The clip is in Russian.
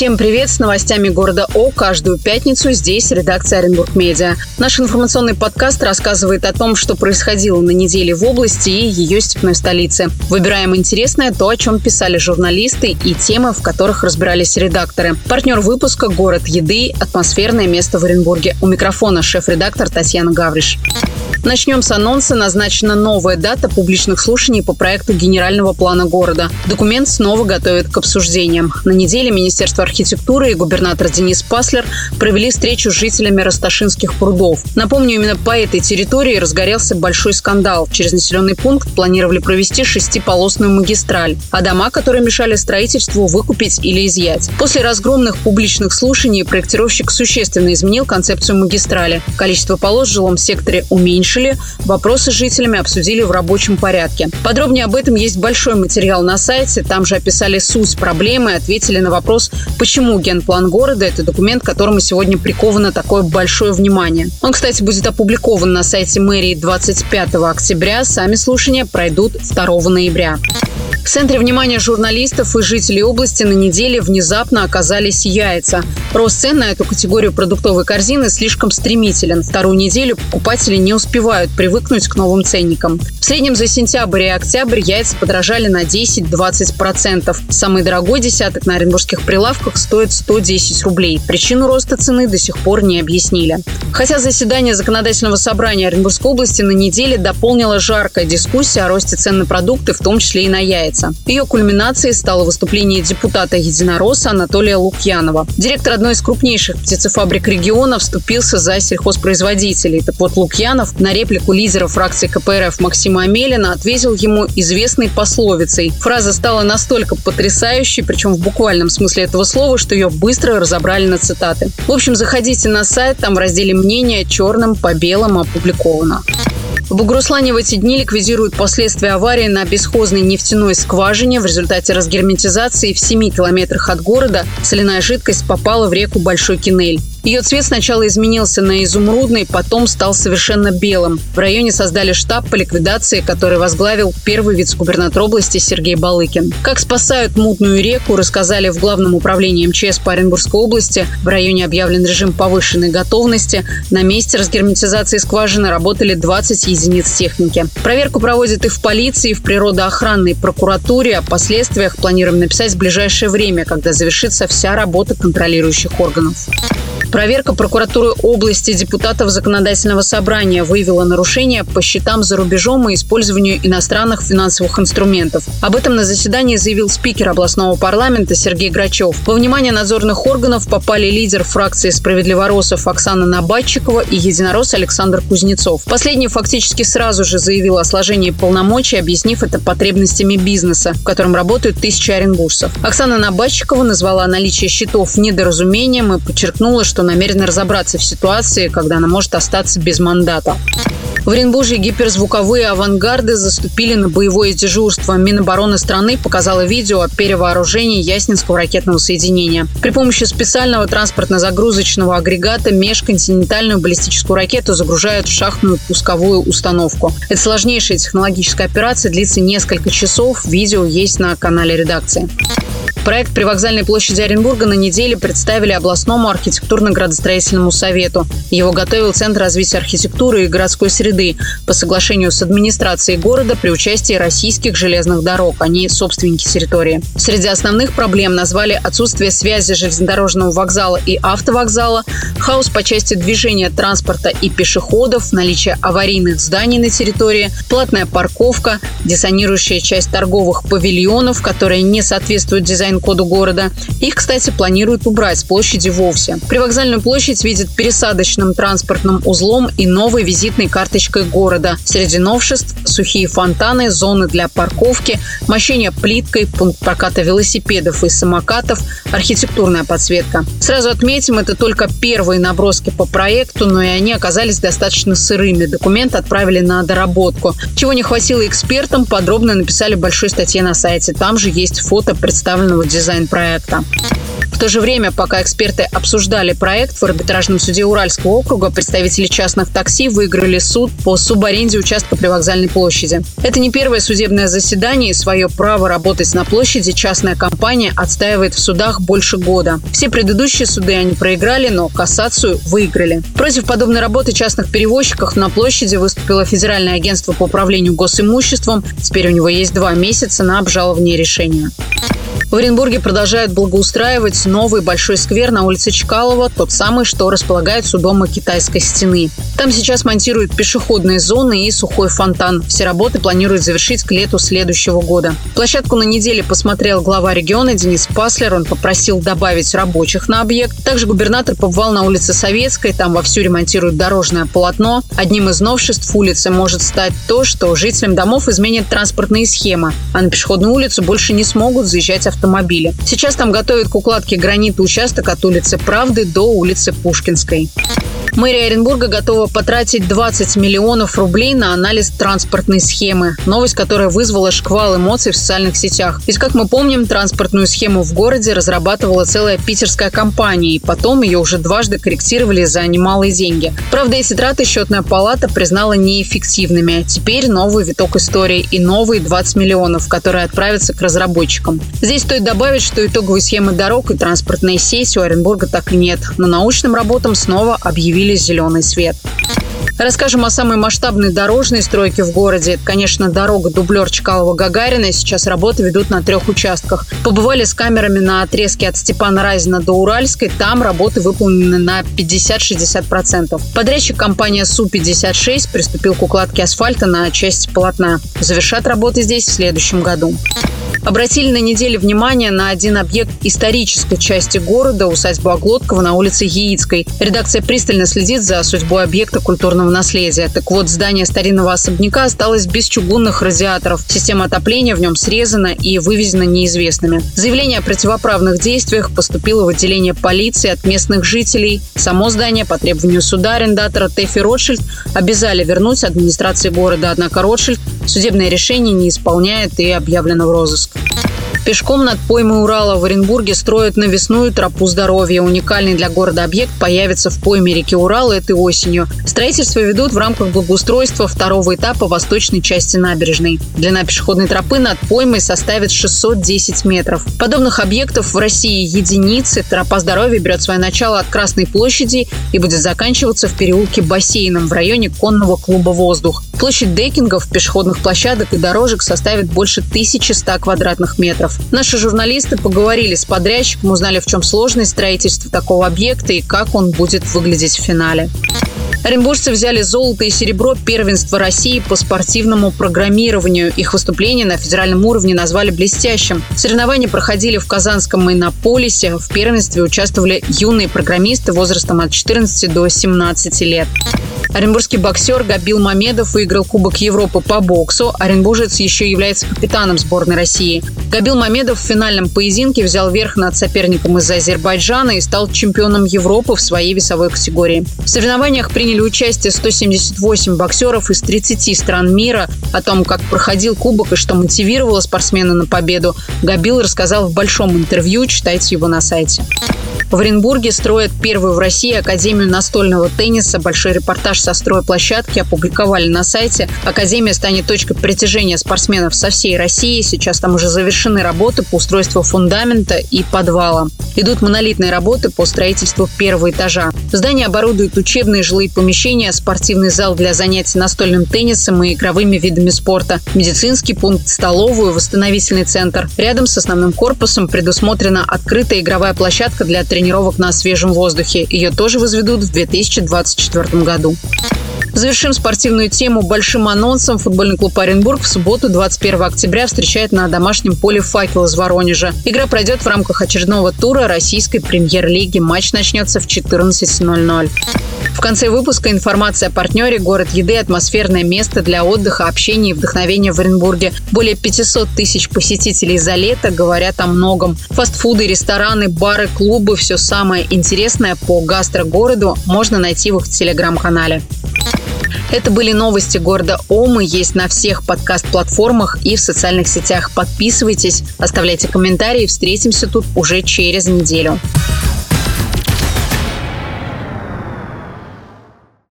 Всем привет! С новостями города О каждую пятницу здесь редакция Оренбург Медиа. Наш информационный подкаст рассказывает о том, что происходило на неделе в области и ее степной столице. Выбираем интересное то, о чем писали журналисты и темы, в которых разбирались редакторы. Партнер выпуска – город еды, атмосферное место в Оренбурге. У микрофона шеф-редактор Татьяна Гавриш. Начнем с анонса. Назначена новая дата публичных слушаний по проекту генерального плана города. Документ снова готовят к обсуждениям. На неделе Министерство архитектуры и губернатор Денис Паслер провели встречу с жителями Росташинских прудов. Напомню, именно по этой территории разгорелся большой скандал. Через населенный пункт планировали провести шестиполосную магистраль, а дома, которые мешали строительству, выкупить или изъять. После разгромных публичных слушаний проектировщик существенно изменил концепцию магистрали. Количество полос в жилом секторе уменьшили. Вопросы с жителями обсудили в рабочем порядке. Подробнее об этом есть большой материал на сайте. Там же описали суть проблемы ответили на вопрос, почему генплан города – это документ, которому сегодня приковано такое большое внимание. Он, кстати, будет опубликован на сайте мэрии 25 октября. Сами слушания пройдут 2 ноября. В центре внимания журналистов и жителей области на неделе внезапно оказались яйца. Рост цен на эту категорию продуктовой корзины слишком стремителен. Вторую неделю покупатели не успевают привыкнуть к новым ценникам. В среднем за сентябрь и октябрь яйца подорожали на 10-20%. Самый дорогой десяток на оренбургских прилавках стоит 110 рублей. Причину роста цены до сих пор не объяснили. Хотя заседание законодательного собрания Оренбургской области на неделе дополнила жаркая дискуссия о росте цен на продукты, в том числе и на яйца продолжается. Ее кульминацией стало выступление депутата Единоросса Анатолия Лукьянова. Директор одной из крупнейших птицефабрик региона вступился за сельхозпроизводителей. Так вот, Лукьянов на реплику лидера фракции КПРФ Максима Амелина ответил ему известной пословицей. Фраза стала настолько потрясающей, причем в буквальном смысле этого слова, что ее быстро разобрали на цитаты. В общем, заходите на сайт, там в разделе «Мнения» черным по белому опубликовано. В Бугуруслане в эти дни ликвидируют последствия аварии на бесхозной нефтяной скважине. В результате разгерметизации в 7 километрах от города соляная жидкость попала в реку Большой Кинель. Ее цвет сначала изменился на изумрудный, потом стал совершенно белым. В районе создали штаб по ликвидации, который возглавил первый вице-губернатор области Сергей Балыкин. Как спасают мутную реку, рассказали в Главном управлении МЧС по Оренбургской области. В районе объявлен режим повышенной готовности. На месте разгерметизации скважины работали 20 единиц техники. Проверку проводят и в полиции, и в природоохранной прокуратуре. О последствиях планируем написать в ближайшее время, когда завершится вся работа контролирующих органов. Проверка прокуратуры области депутатов законодательного собрания выявила нарушения по счетам за рубежом и использованию иностранных финансовых инструментов. Об этом на заседании заявил спикер областного парламента Сергей Грачев. Во внимание надзорных органов попали лидер фракции «Справедливоросов» Оксана Набатчикова и единорос Александр Кузнецов. Последний фактически сразу же заявил о сложении полномочий, объяснив это потребностями бизнеса, в котором работают тысячи оренбуржцев. Оксана Набатчикова назвала наличие счетов недоразумением и подчеркнула, что что намерена разобраться в ситуации, когда она может остаться без мандата. В Оренбурге гиперзвуковые авангарды заступили на боевое дежурство. Минобороны страны показало видео о перевооружении Яснинского ракетного соединения. При помощи специального транспортно-загрузочного агрегата межконтинентальную баллистическую ракету загружают в шахтную пусковую установку. Это сложнейшая технологическая операция, длится несколько часов. Видео есть на канале редакции. Проект при вокзальной площади Оренбурга на неделе представили областному архитектурно-градостроительному совету. Его готовил Центр развития архитектуры и городской среды по соглашению с администрацией города при участии российских железных дорог, они собственники территории. Среди основных проблем назвали отсутствие связи железнодорожного вокзала и автовокзала, хаос по части движения транспорта и пешеходов, наличие аварийных зданий на территории, платная парковка, диссонирующая часть торговых павильонов, которые не соответствуют дизайну дизайн-коду города. Их, кстати, планируют убрать с площади вовсе. Привокзальную площадь видят пересадочным транспортным узлом и новой визитной карточкой города. Среди новшеств – сухие фонтаны, зоны для парковки, мощение плиткой, пункт проката велосипедов и самокатов, архитектурная подсветка. Сразу отметим, это только первые наброски по проекту, но и они оказались достаточно сырыми. Документ отправили на доработку. Чего не хватило экспертам, подробно написали в большой статье на сайте. Там же есть фото представленного главного дизайн-проекта то же время, пока эксперты обсуждали проект, в арбитражном суде Уральского округа представители частных такси выиграли суд по субаренде участка при вокзальной площади. Это не первое судебное заседание, и свое право работать на площади частная компания отстаивает в судах больше года. Все предыдущие суды они проиграли, но кассацию выиграли. Против подобной работы частных перевозчиков на площади выступило Федеральное агентство по управлению госимуществом. Теперь у него есть два месяца на обжалование решения. В Оренбурге продолжают благоустраивать новый большой сквер на улице Чкалова, тот самый, что располагается у дома китайской стены. Там сейчас монтируют пешеходные зоны и сухой фонтан. Все работы планируют завершить к лету следующего года. Площадку на неделе посмотрел глава региона Денис Паслер. Он попросил добавить рабочих на объект. Также губернатор побывал на улице Советской. Там вовсю ремонтируют дорожное полотно. Одним из новшеств улицы может стать то, что жителям домов изменят транспортные схемы, а на пешеходную улицу больше не смогут заезжать автомобили. Сейчас там готовят к укладке гранита участок от улицы Правды до улицы Пушкинской. Мэрия Оренбурга готова потратить 20 миллионов рублей на анализ транспортной схемы. Новость, которая вызвала шквал эмоций в социальных сетях. Ведь, как мы помним, транспортную схему в городе разрабатывала целая питерская компания, и потом ее уже дважды корректировали за немалые деньги. Правда, эти траты счетная палата признала неэффективными. Теперь новый виток истории и новые 20 миллионов, которые отправятся к разработчикам. Здесь стоит добавить, что итоговой схемы дорог и транспортной сессии у Оренбурга так и нет. Но научным работам снова объявили объявили зеленый свет. Расскажем о самой масштабной дорожной стройке в городе. Это, конечно, дорога дублер Чкалова-Гагарина. Сейчас работы ведут на трех участках. Побывали с камерами на отрезке от Степана Разина до Уральской. Там работы выполнены на 50-60%. Подрядчик компания Су-56 приступил к укладке асфальта на части полотна. Завершат работы здесь в следующем году обратили на неделе внимание на один объект исторической части города – усадьбу Оглоткова на улице Яицкой. Редакция пристально следит за судьбой объекта культурного наследия. Так вот, здание старинного особняка осталось без чугунных радиаторов. Система отопления в нем срезана и вывезена неизвестными. Заявление о противоправных действиях поступило в отделение полиции от местных жителей. Само здание по требованию суда арендатора Тэфи Ротшильд обязали вернуть администрации города. Однако Ротшильд судебное решение не исполняет и объявлено в розыск. Пешком над поймой Урала в Оренбурге строят навесную тропу здоровья. Уникальный для города объект появится в пойме реки Урал этой осенью. Строительство ведут в рамках благоустройства второго этапа восточной части набережной. Длина пешеходной тропы над поймой составит 610 метров. Подобных объектов в России единицы. Тропа здоровья берет свое начало от Красной площади и будет заканчиваться в переулке Бассейном в районе конного клуба «Воздух». Площадь декингов, пешеходных площадок и дорожек составит больше 1100 квадратных метров. Наши журналисты поговорили с подрядчиком, узнали, в чем сложность строительства такого объекта и как он будет выглядеть в финале. Оренбуржцы взяли золото и серебро первенства России по спортивному программированию. Их выступление на федеральном уровне назвали блестящим. Соревнования проходили в Казанском Иннополисе. В первенстве участвовали юные программисты возрастом от 14 до 17 лет. Оренбургский боксер Габил Мамедов выиграл Кубок Европы по боксу. Оренбуржец еще является капитаном сборной России. Габил Мамедов в финальном поединке взял верх над соперником из Азербайджана и стал чемпионом Европы в своей весовой категории. В соревнованиях приняли участие 178 боксеров из 30 стран мира. О том, как проходил Кубок и что мотивировало спортсмена на победу, Габил рассказал в большом интервью. Читайте его на сайте. В Оренбурге строят первую в России Академию настольного тенниса. Большой репортаж со стройплощадки опубликовали на сайте. Академия станет точкой притяжения спортсменов со всей России. Сейчас там уже завершены работы по устройству фундамента и подвала. Идут монолитные работы по строительству первого этажа. Здание оборудует учебные жилые помещения, спортивный зал для занятий настольным теннисом и игровыми видами спорта, медицинский пункт, столовую, восстановительный центр. Рядом с основным корпусом предусмотрена открытая игровая площадка для тренировок тренировок на свежем воздухе. Ее тоже возведут в 2024 году. Завершим спортивную тему большим анонсом. Футбольный клуб Оренбург в субботу, 21 октября, встречает на домашнем поле «Факел» из Воронежа. Игра пройдет в рамках очередного тура российской премьер-лиги. Матч начнется в 14.00. В конце выпуска информация о партнере «Город еды» – атмосферное место для отдыха, общения и вдохновения в Оренбурге. Более 500 тысяч посетителей за лето говорят о многом. Фастфуды, рестораны, бары, клубы – все самое интересное по гастрогороду можно найти в их телеграм-канале. Это были новости города Омы. Есть на всех подкаст-платформах и в социальных сетях. Подписывайтесь, оставляйте комментарии. Встретимся тут уже через неделю.